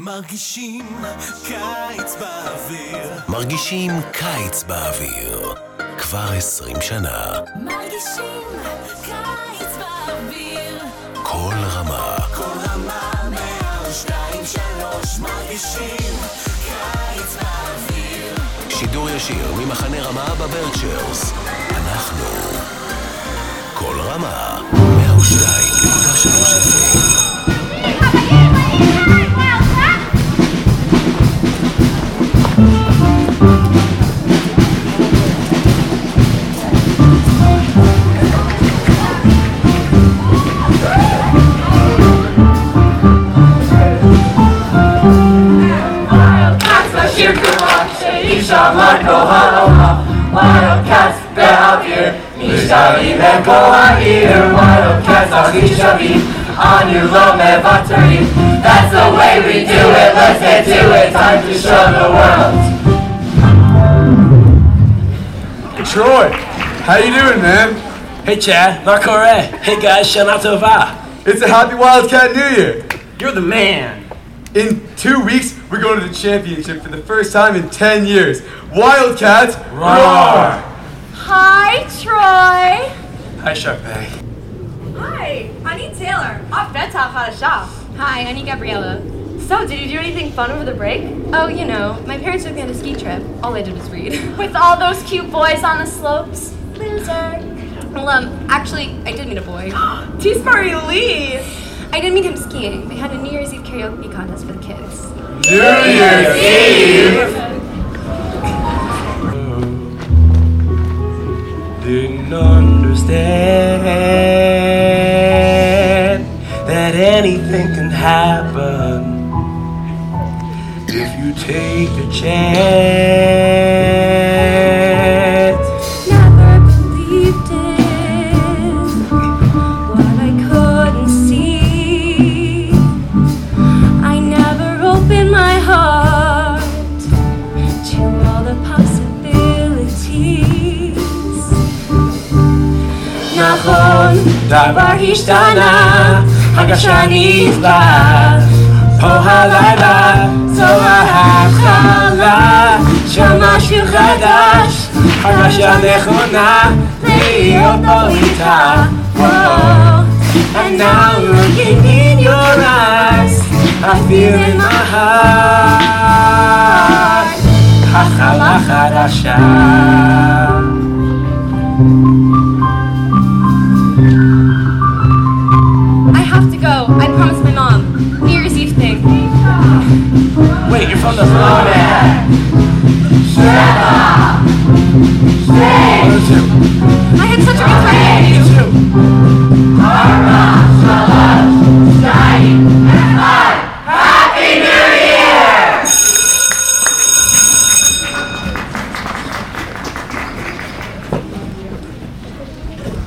מרגישים קיץ באוויר. מרגישים קיץ באוויר. כבר עשרים שנה. מרגישים קיץ באוויר. כל רמה. כל רמה מהשתיים שלוש מרגישים קיץ באוויר. שידור ישיר ממחנה רמה בברקשיירס. אנחנו כל רמה 102.3 Shali Mekoa Ir, Wildcats are Shavim, on your love Mevatarim. That's the way we do it, let's get to it, time to show the world. Troy, how you doing, man? Hey, Chad, Nakore. Hey, guys, Shana Tova. It's a happy Wildcat New Year. You're the man. In two weeks, we're going to the championship for the first time in 10 years. Wildcats, roar! roar. Hi, Troy. Hi, Sharpay. Hi, honey Taylor. Off Betop Hadashah. Hi, honey Gabriella. So, did you do anything fun over the break? Oh, you know, my parents took me on a ski trip. All I did was read. With all those cute boys on the slopes? Loser. Well, um, actually, I did meet a boy. Tease Marie Lee! I didn't meet him skiing. We had a New Year's Eve karaoke contest for the kids. New Year's Eve! Didn't understand that anything can happen if you take a chance. דבר השתנה, הרגשה נפלאה. פה הלילה, זו ההתחלה של משהו חדש, הרגשה נכונה, להיות פה איתה. Whoa. And now looking in your eyes, I feel in my heart, התחלה חדשה. Wait, you're from the Florida. I had such a good time with you.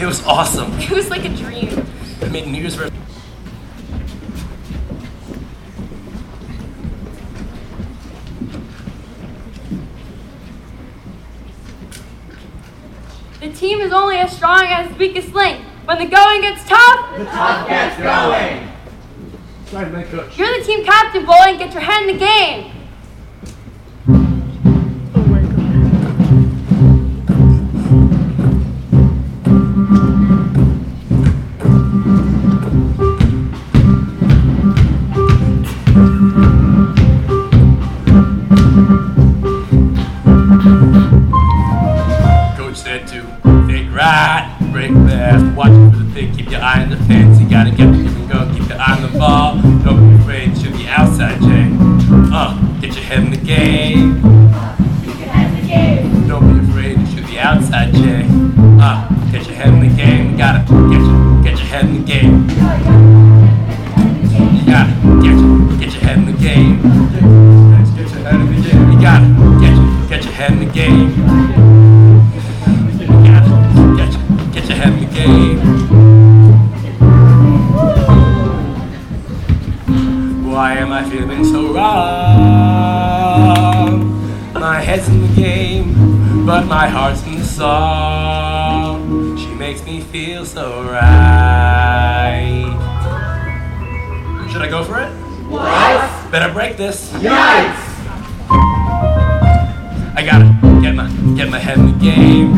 It was awesome. It was like a dream. I made New Year's resolution. The team is only as strong as its weakest link. When the going gets tough, the tough gets going. You're the team captain, boy, and get your head in the game. Get my head in the game.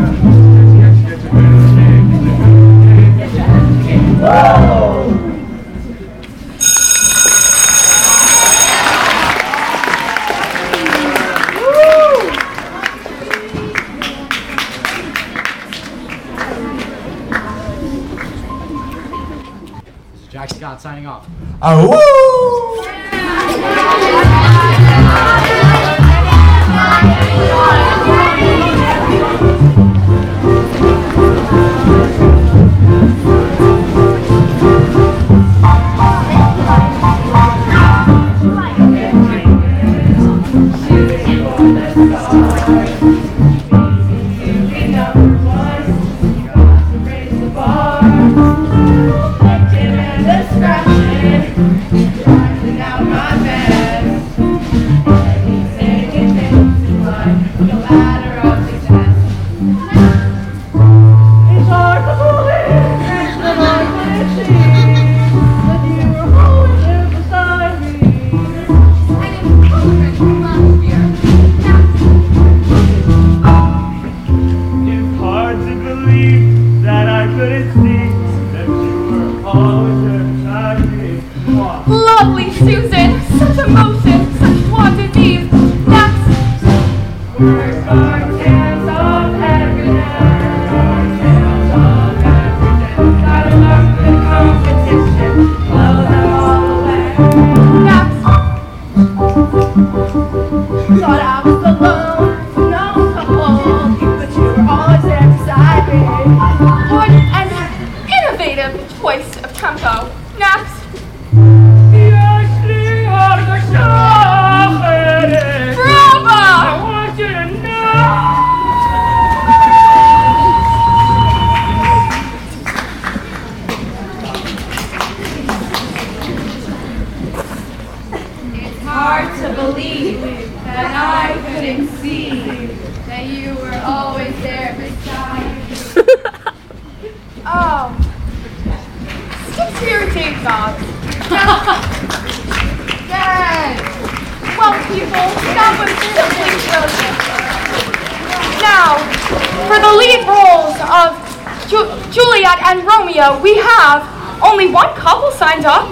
Juliet and Romeo, we have only one couple signed up.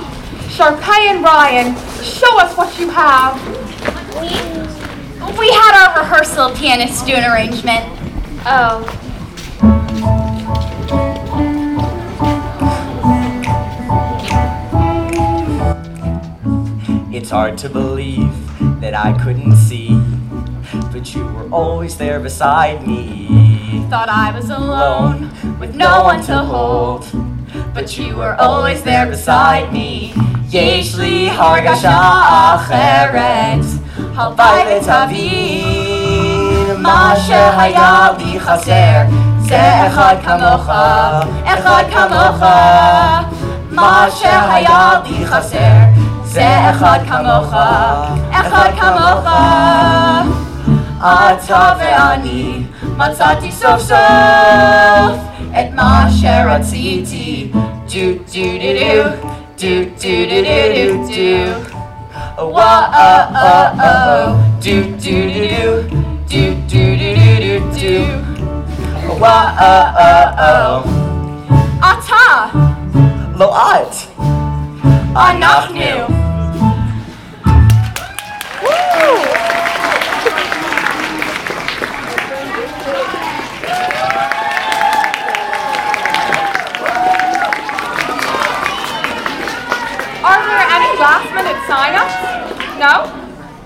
Sharpay and Ryan, show us what you have. We had our rehearsal pianist do an arrangement. Oh. It's hard to believe that I couldn't see, but you were always there beside me Thought I was alone, with no one to hold. But you were always there beside me. יש לי הרגשה אחרת, הלוואי ותבין מה שהיה לי חסר, זה אחד כמוך, אחד כמוך. מה שהיה לי חסר, זה אחד כמוך, אחד כמוך. אתה ואני מצאתי סוף סוף את מה שרציתי. דו דו דו דו דו דו דו דו דו דו וואו דו דו דו דו דו דו דו דו דו וואו אתה! לא את אנחנו! any last minute sign-ups? No?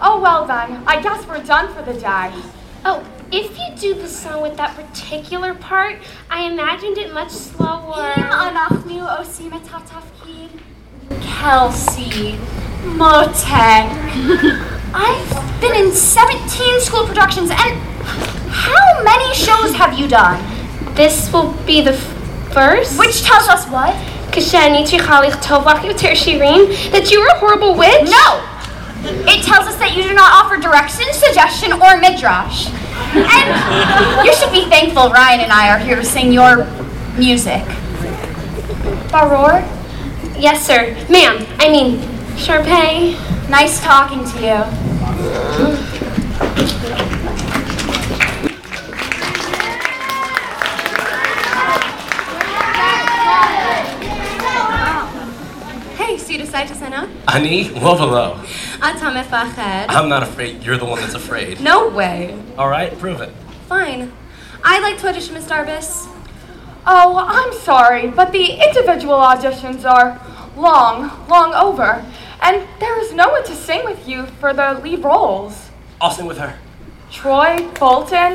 Oh, well then. I guess we're done for the day. Oh, if you do the song with that particular part, I imagined it much slower. אנחנו עושים את התפקיד. Kelsey, Motek. I've been in 17 school productions, and how many shows have you done? This will be the first. Which tells us what? Kashanichi Khalich Tovach Yoter Shirin, that you are a horrible witch? No! It tells us that you do not offer direction, suggestion, or midrash. And you should be thankful Ryan and I are here to sing your music. Baror? Yes, sir. Ma'am, I mean, Sharpay. Nice talking to you. أنا أني وبلو I'm not afraid. You're the one that's afraid. No way. All right, prove it. Fine. I'd like to audition Miss Darvis. Oh, I'm sorry, but the individual auditions are long, long over, and there is no one to sing with you for the lead roles. I'll sing with her. Troy Bolton?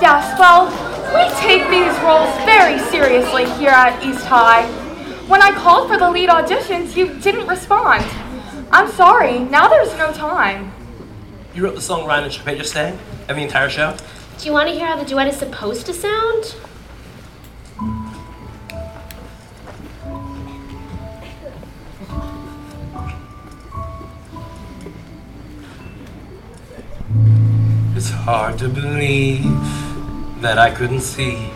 Yes, well, we take these roles very seriously here at East High. When I called for the lead auditions, you didn't respond. I'm sorry, now there's no time. You wrote the song Ryan and Sharpay just sang? And the entire show? Do you want to hear how the duet is supposed to sound? It's hard to believe that I couldn't see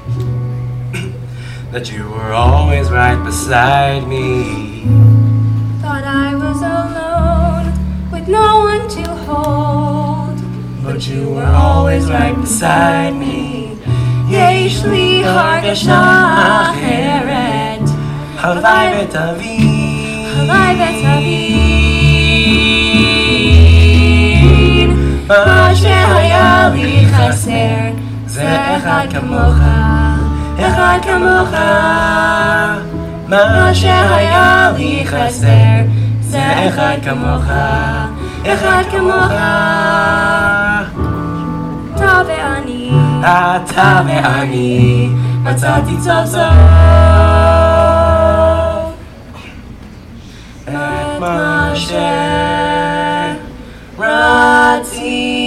that you were always right beside me. Thought I was alone with no one to hold. But you were always right beside me. יש לי הרגשה אחרת. הלוואי ותבין. הלוואי ותבין מה שהיה לי חסר זה אחד כמוך, אחד כמוך. מה שהיה לי חסר זה אחד כמוך, אחד כמוך. אתה ואני אתה ואני מצאתי סוף סוף את מה שרציתי.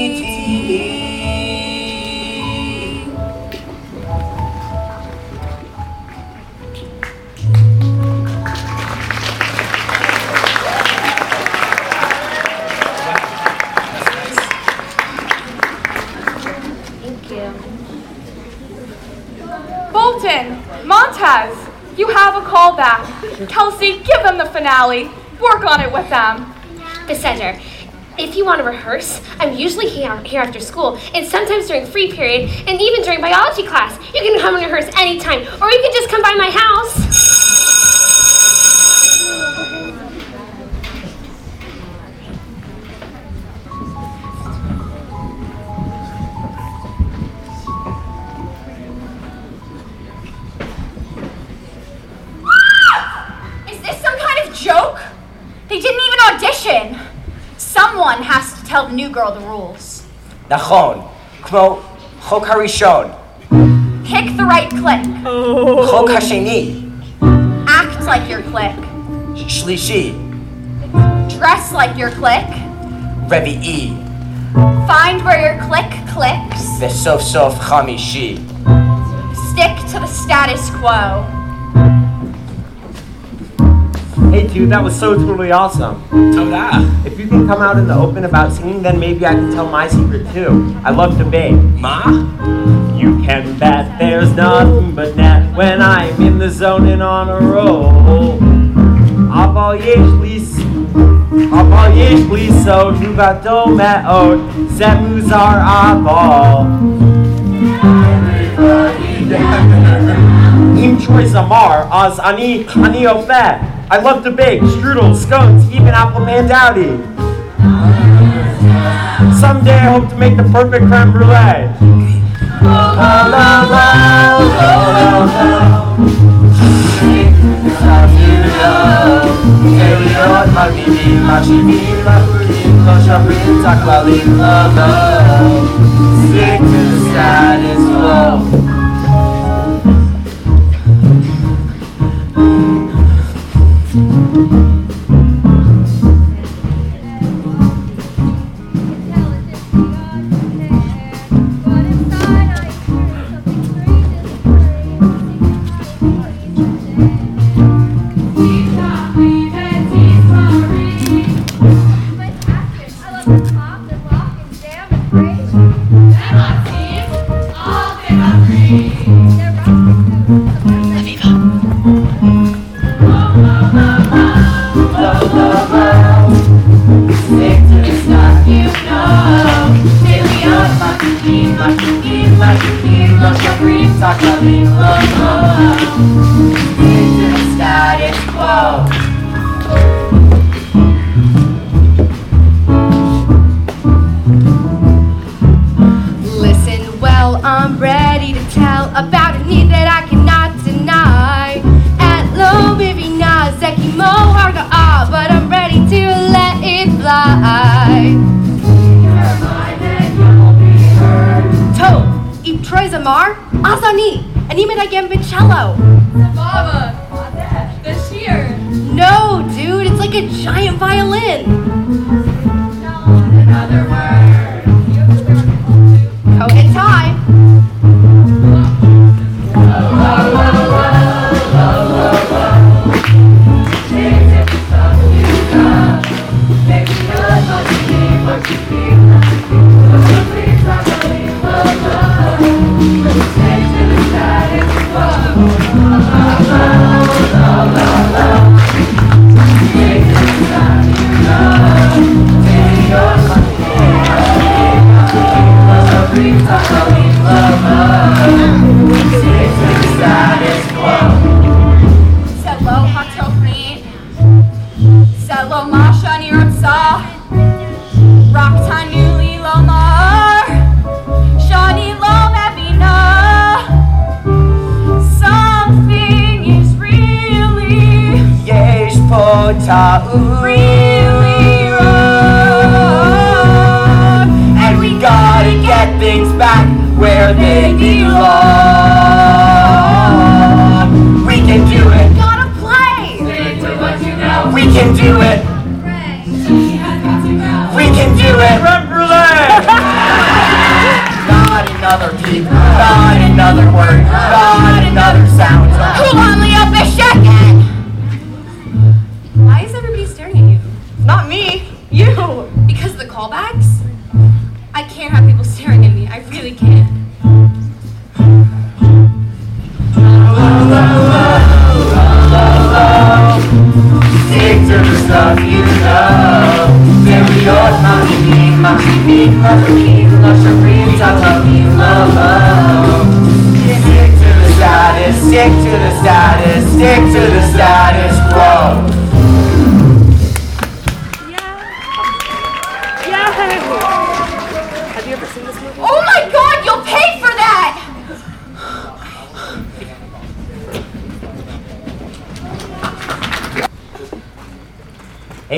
You have a callback. Kelsey, give them the finale. Work on it with them. Cassandra, if you want to rehearse, I'm usually here, here after school, and sometimes during free period, and even during biology class. You can come and rehearse anytime, or you can just come by my house. tell the new girl the rules. נכון, כמו חוק הראשון, Pick the right click. חוק השני, Act like your click. שלישי, Dress like your click. רביעי, Find where your click clicks. וסוף סוף חמישי. Stick to the status quo. Hey, dude, that was so totally awesome. Toda. If you can come out in the open about singing, then maybe I can tell my secret too. I love to bake. Ma? You can bet there's nothing but net when I'm in the zone and on a roll. Avalier bliso, jugado meot, zemuzar aval. Everybody Im choice amar, as ani, ani of that. I love to bake strudels, scones, even apple pandowdy. Someday I hope to make the perfect creme brulee. Sick to satisfy Love, love, Takalim Lomo. Stick to the status quo. Listen well, I'm ready to tell about a need that I cannot deny. At low, maybe not ah, but I'm ready to let it fly. Troy Zamar, Azani, Anime Dagem Bincello. Baba, this year. No, dude, it's like a giant violin. Po ta'u. really wrong. And we gotta get things back where they belong. We can do it. Gotta play. We can do it. We can do it. Creme brulee! Not another peep. Not another word. Not another sound. You know. Serios, makikip, makikip, makikip, lasharim, talavim, lolo. Stick to the status, stick to the status, stick to the status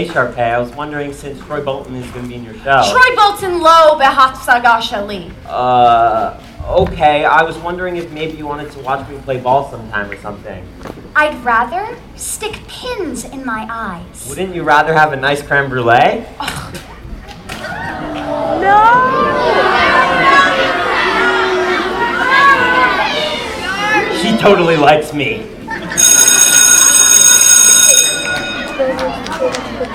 Sharpay, I was wondering since Troy Bolton is going to be in your show. Troy Bolton Lo Behat Sagashali. Uh, okay. I was wondering if maybe you wanted to watch me play ball sometime or something. I'd rather stick pins in my eyes. Wouldn't you rather have a nice creme brulee? No! She totally likes me. A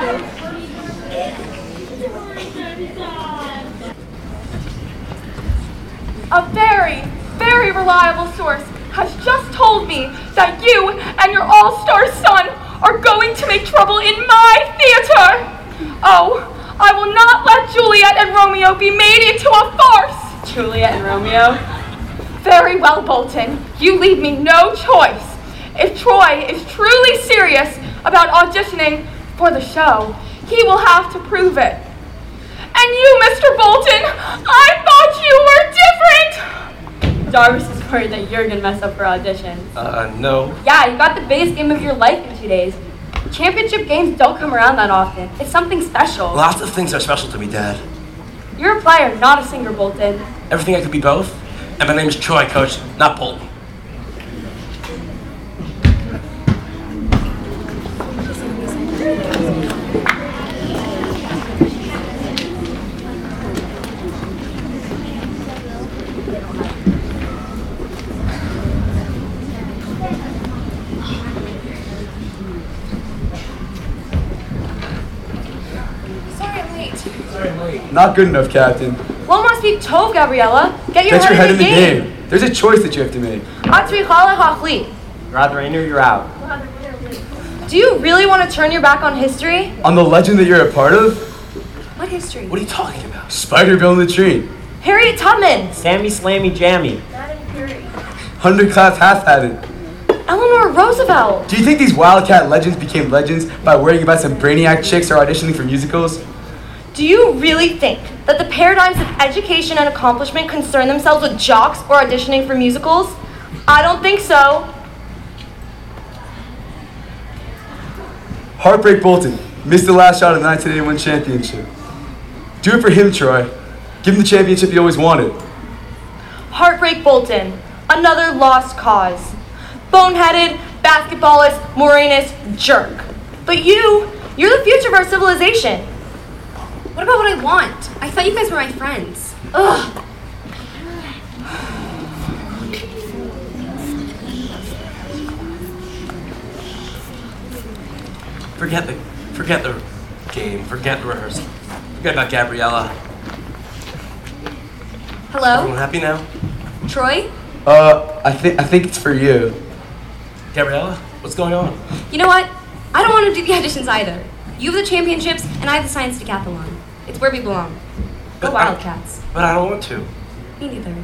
very, very reliable source has just told me that you and your all-star son are going to make trouble in my theater. Oh, I will not let Juliet and Romeo be made into a farce. Juliet and Romeo? Very well, Bolton. You leave me no choice. If Troy is truly serious about auditioning for the show, he will have to prove it. And you, Mr. Bolton, I thought you were different. Jarvis is worried that you're gonna mess up for auditions. Uh, no. Yeah, you got the biggest game of your life in two days. Championship games don't come around that often. It's something special. Lots of things are special to me, Dad. You're a player, not a singer, Bolton. Everything I could be both. And my name is Troy, Coach, not Bolton. Not good enough, Captain. Well, must be Tove, Gabriella. Get your Get your head, head in the game. There's a choice that you have to make. Rather in or you're out. Do you really want to turn your back on history? On the legend that you're a part of, What history? What are you talking about? Spider Bill tree. Harriet Tubman. Sammy Slammy Jammy. Underclass has had it. Eleanor Roosevelt. Do you think these Wildcat legends became legends by worrying about some brainiac chicks or auditioning for musicals? Do you really think that the paradigms of education and accomplishment concern themselves with jocks or auditioning for musicals? I don't think so. Heartbreak Bolton missed the last shot of the 1981 championship. Do it for him, Troy. Give him the championship he always wanted. Heartbreak Bolton, another lost cause. Boneheaded, basketballist, Moranus, jerk. But you, you're the future of our civilization. What about what I want? I thought you guys were my friends. Ugh. Forget the, forget the game. Forget the rehearsal. Forget about Gabriella. Hello? Everyone happy now? Troy? Uh, I think I think it's for you. Gabriella, what's going on? You know what? I don't want to do the auditions either. You have the championships, and I have the science decathlon. It's where we belong. Go I- Wildcats. But I don't want to. Me neither.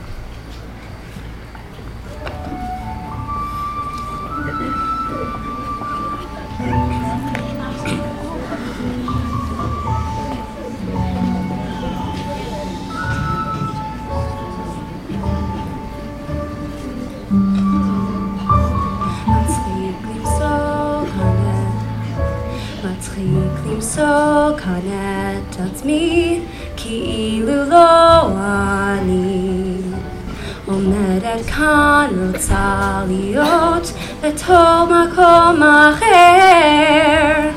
להיות בתוך מקום אחר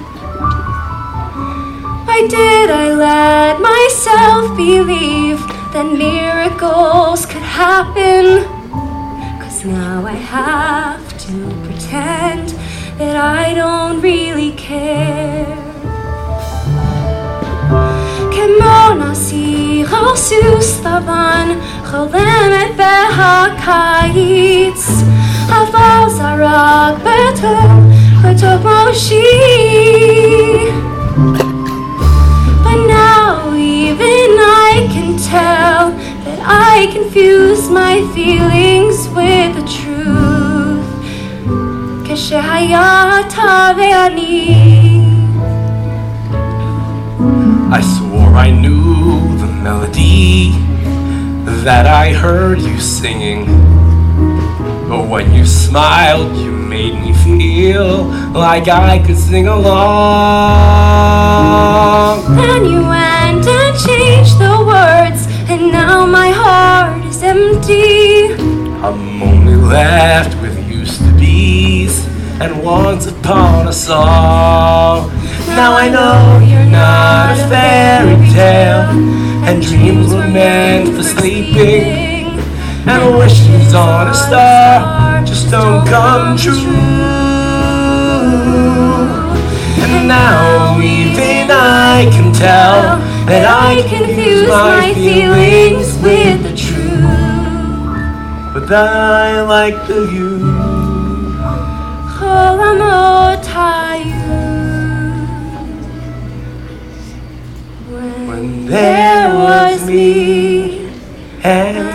Why did I let myself believe that miracles could happen? Cause now I have to pretend that I don't really care. כמו נסיך על סוס לבן, חולמת בהקיץ, of us a rock better with a she But now even I can tell that I confuse my feelings with the truth. I swore I knew the melody that I heard you singing. But when you smiled, you made me feel like I could sing along. Then you went and changed the words And now my heart is empty I'm only left with used to be's and once upon a song. Now I know you're not a fairy tale, and dreams were meant for sleeping, and wishes on a star just don't come true. And now even I can tell that I confuse my feelings with the truth. But I like the view. When there was me and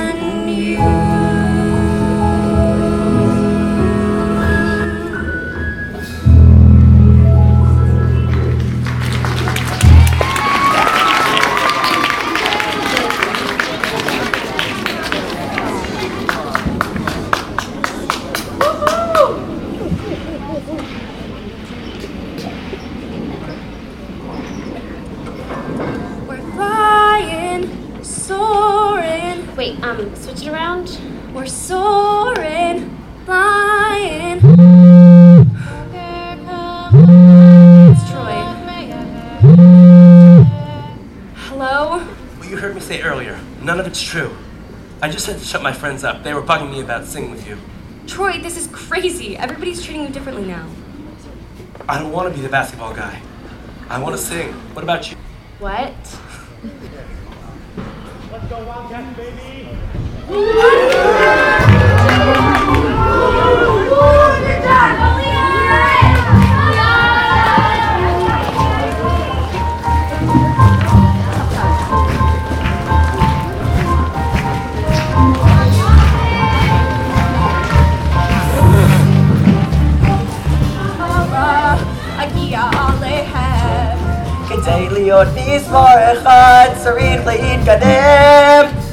I to shut my friends up. They were bugging me about singing with you. Troy, this is crazy. Everybody's treating you differently now. I don't want to be the basketball guy. I want to sing. What about you? What? Let's go Wildcats, baby!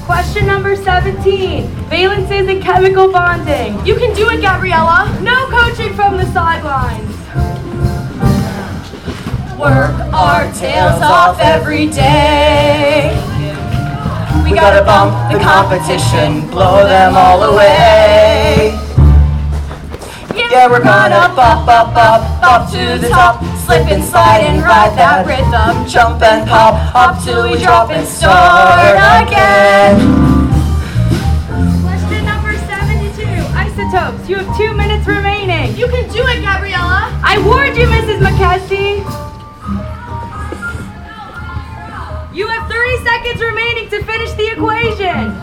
Question number 17. Valences and chemical bonding. You can do it, Gabriella. No coaching from the sidelines. Work our tails off every day. We gotta bump the competition, blow them all away. Yeah, we're gonna bump, up, up, up to the top. Slip and slide and ride that rhythm. Jump and pop, up till we drop and start again. Question number 72. Isotopes. You have two minutes remaining. You can do it, Gabriella. I warned you, Mrs. McKesty. You have 30 seconds remaining to finish the equation.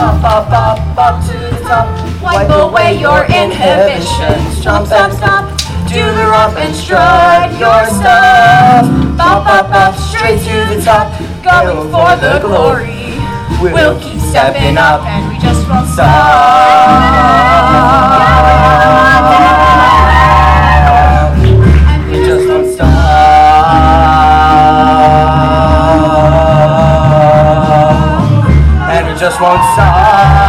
Up, up, up, up to the top. Wipe away your inhibitions. Jump, stop, stop. Do the romp and strut your stuff. Bop, bop, bop, straight to the top. Going for the glory. We'll keep stepping up and we just won't stop. Stop. And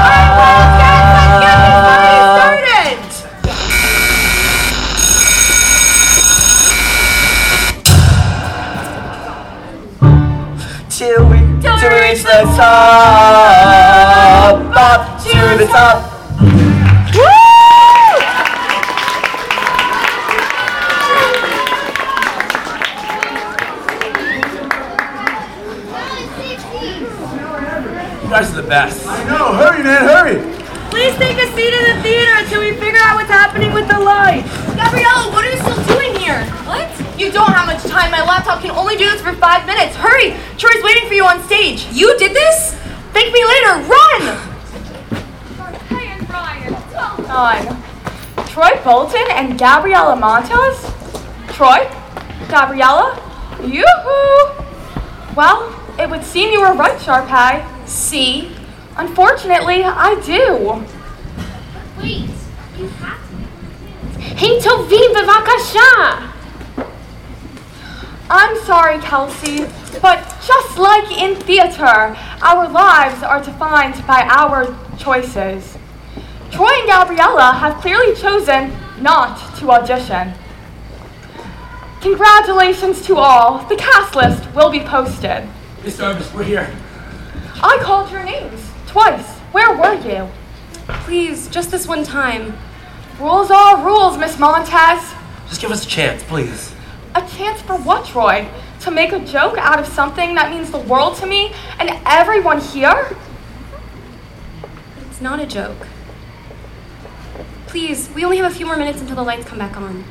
You did this? Thank me later. Run! Hey, Ryan, hold on. Troy Bolton and Gabriella Montez? Troy? Gabriella? Yoo-hoo! Well, it would seem you were right, Sharpay. Eye. See? Unfortunately, I do. Wait, you have to. Hey, Tovim, bevakasha! I'm sorry, Kelsey, but just like in theater, our lives are defined by our choices. Troy and Gabriella have clearly chosen not to audition. Congratulations to all. The cast list will be posted. Miss Jarvis, we're here. I called your names twice. Where were you? Please, just this one time. Rules are rules, Miss Montez. Just give us a chance, please. A chance for what, Troy? To make a joke out of something that means the world to me and everyone here? It's not a joke. Please, we only have a few more minutes until the lights come back on.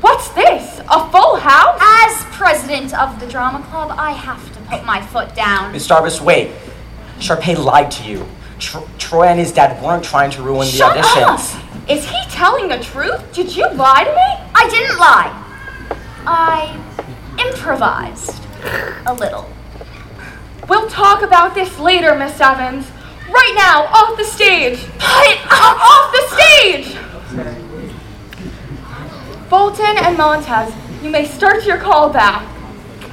What's this? A full house? As president of the drama club, I have to put my foot down. Miss Jarvis, wait. Sharpay lied to you. Tr- Troy and his dad weren't trying to ruin the Shut auditions. up! Is he telling the truth? Did you lie to me? I didn't lie. I improvised a little. We'll talk about this later, Miss Evans. Right now, off the stage. Put uh, off the stage! Bolton and Montez, you may start your call back.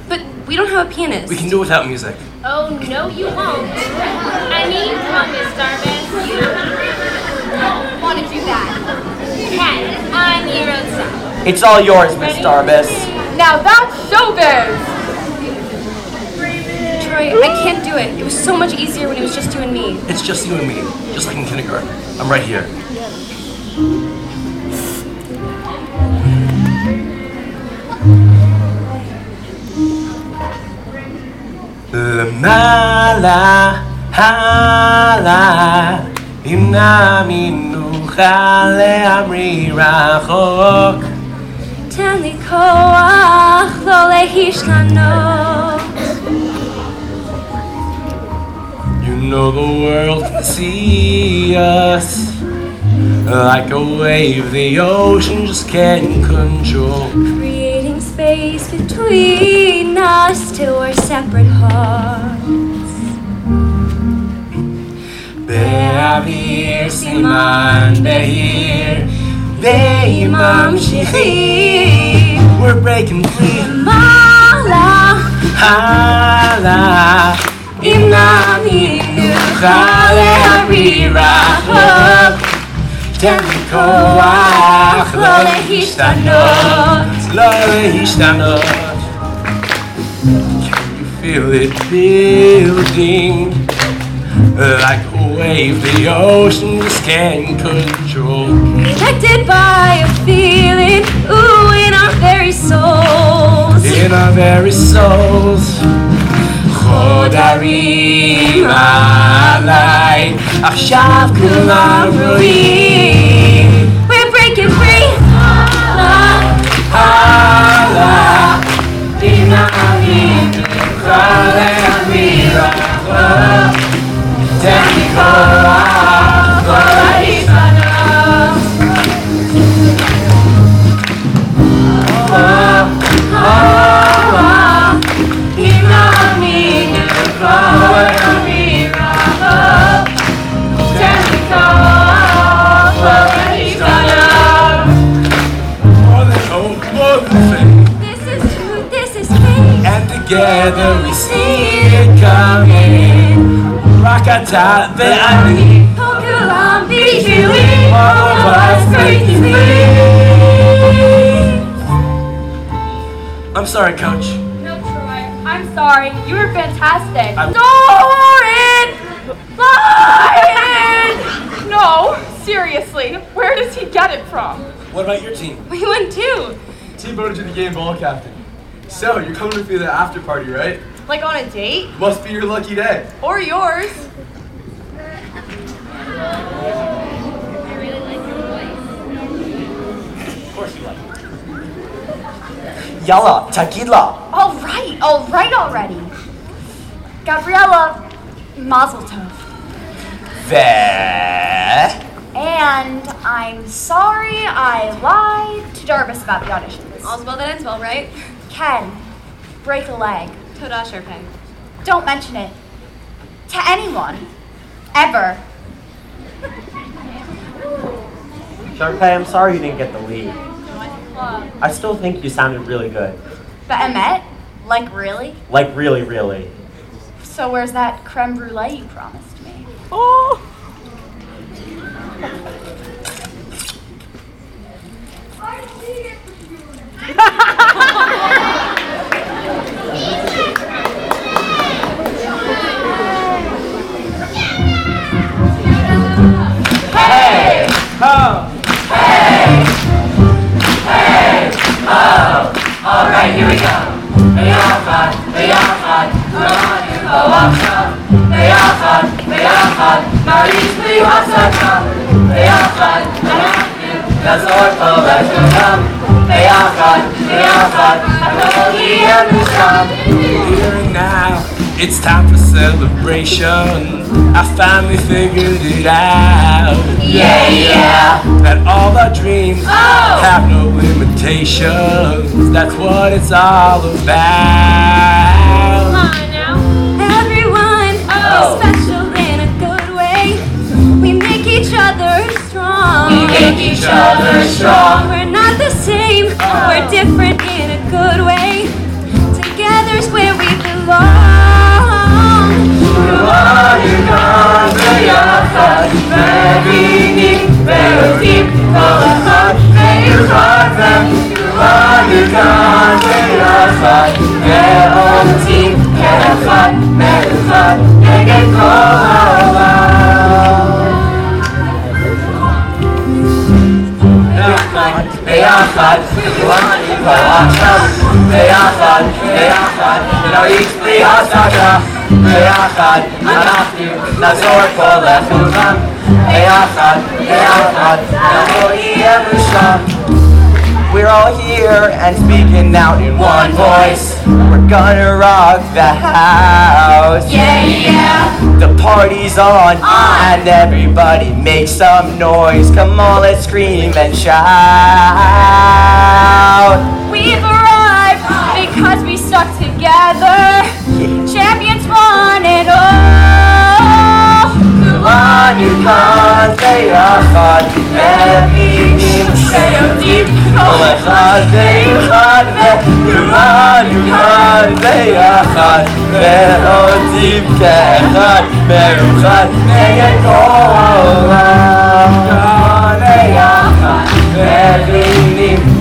But we don't have a pianist. We can do it without music. Oh, no, you won't. I mean, come, Miss Darvis. Don't want to do that. Ken, on your own side. It's all yours, Miss Jarvis. Now that's showbiz! Troy, I can't do it. It was so much easier when it was just you and me. It's just you and me, just like in kindergarten. I'm right here. למעלה, הלאה, אם נאמין נוכל להמריא רחוק. תן לי כוח לא להשתנות. You know the world can see us like a wave the ocean just can't control. Creating space between us till we're separate hearts. באוויר סימן בהיר ועם ממשיכים we're breaking free. Mala, Hala, inami Chale harira, תן לי כוח לא להשתנות, לא להשתנות. Can you feel it building? Like a wave the ocean just can't control. connected by a feeling, ooh, in our very souls. In our very souls. חודרים עליי, עכשיו כולם רואים. We're breaking free. הלאה, דינמית, נוכל להמיר תן לי כוח, We see it coming. Rakata All of us. I'm sorry, Coach. No, I'm sorry. You were fantastic. Lauren! Lauren! no, seriously. Where does he get it from? What about your team? We won too. Team voted to the game ball captain. So, you're coming with me to the after party, right? Like on a date? Must be your lucky day. Or yours. Yalla, tequila. All right, all right already. Gabriella, Mazel Tov. Ve. And I'm sorry I lied to Darbus about the auditions. All's well that ends well, right? Ken, break a leg. Toda Sharpay. Don't mention it. To anyone. Ever. Sharpay, I'm sorry you didn't get the lead. I still think you sounded really good. But Emmett, like really? Like, really, really. So where's that creme brulee you promised me? Oh! Hey! Alright, here we go. They are fun, they are fun, Come on you go one shot. They are fun, they are fun, now each me wants a cup. They are fun, I love you, that's all for to come. They are fun, they are fun, I know the end is come. Hearing now it's time for celebration. I finally figured it out. Yeah, yeah. That all our dreams Oh. have no limitations. That's what it's all about. Come on now. Everyone Oh. is special in a good way. We make each other strong. We make each other strong. We're not the same. Oh. We're different in a good way. ביחד, מבינים ויודעים כל אחד מיוחד וכולנו כאן ביחד, ועומדים כאחד, מאוחד, נגד כל העולם. ביחד, ביחד, כולנו פה עכשיו, ביחד, ביחד, נרגיש בלי הפסקה, ביחד, אנחנו נעזור פה לכולם, We're all here and speaking out in one voice. We're gonna rock the house. Yeah, yeah. The party's on, on. and everybody make some noise. Come on, let's scream and shout. We've arrived because we stuck together. Champions won it all. כולנו כאן ביחד, מבינים שיודעים כל אחד ואחד וכולנו כאן ביחד ועושים כאחד מאוחד נגד כל העולם כאן ביחד מבינים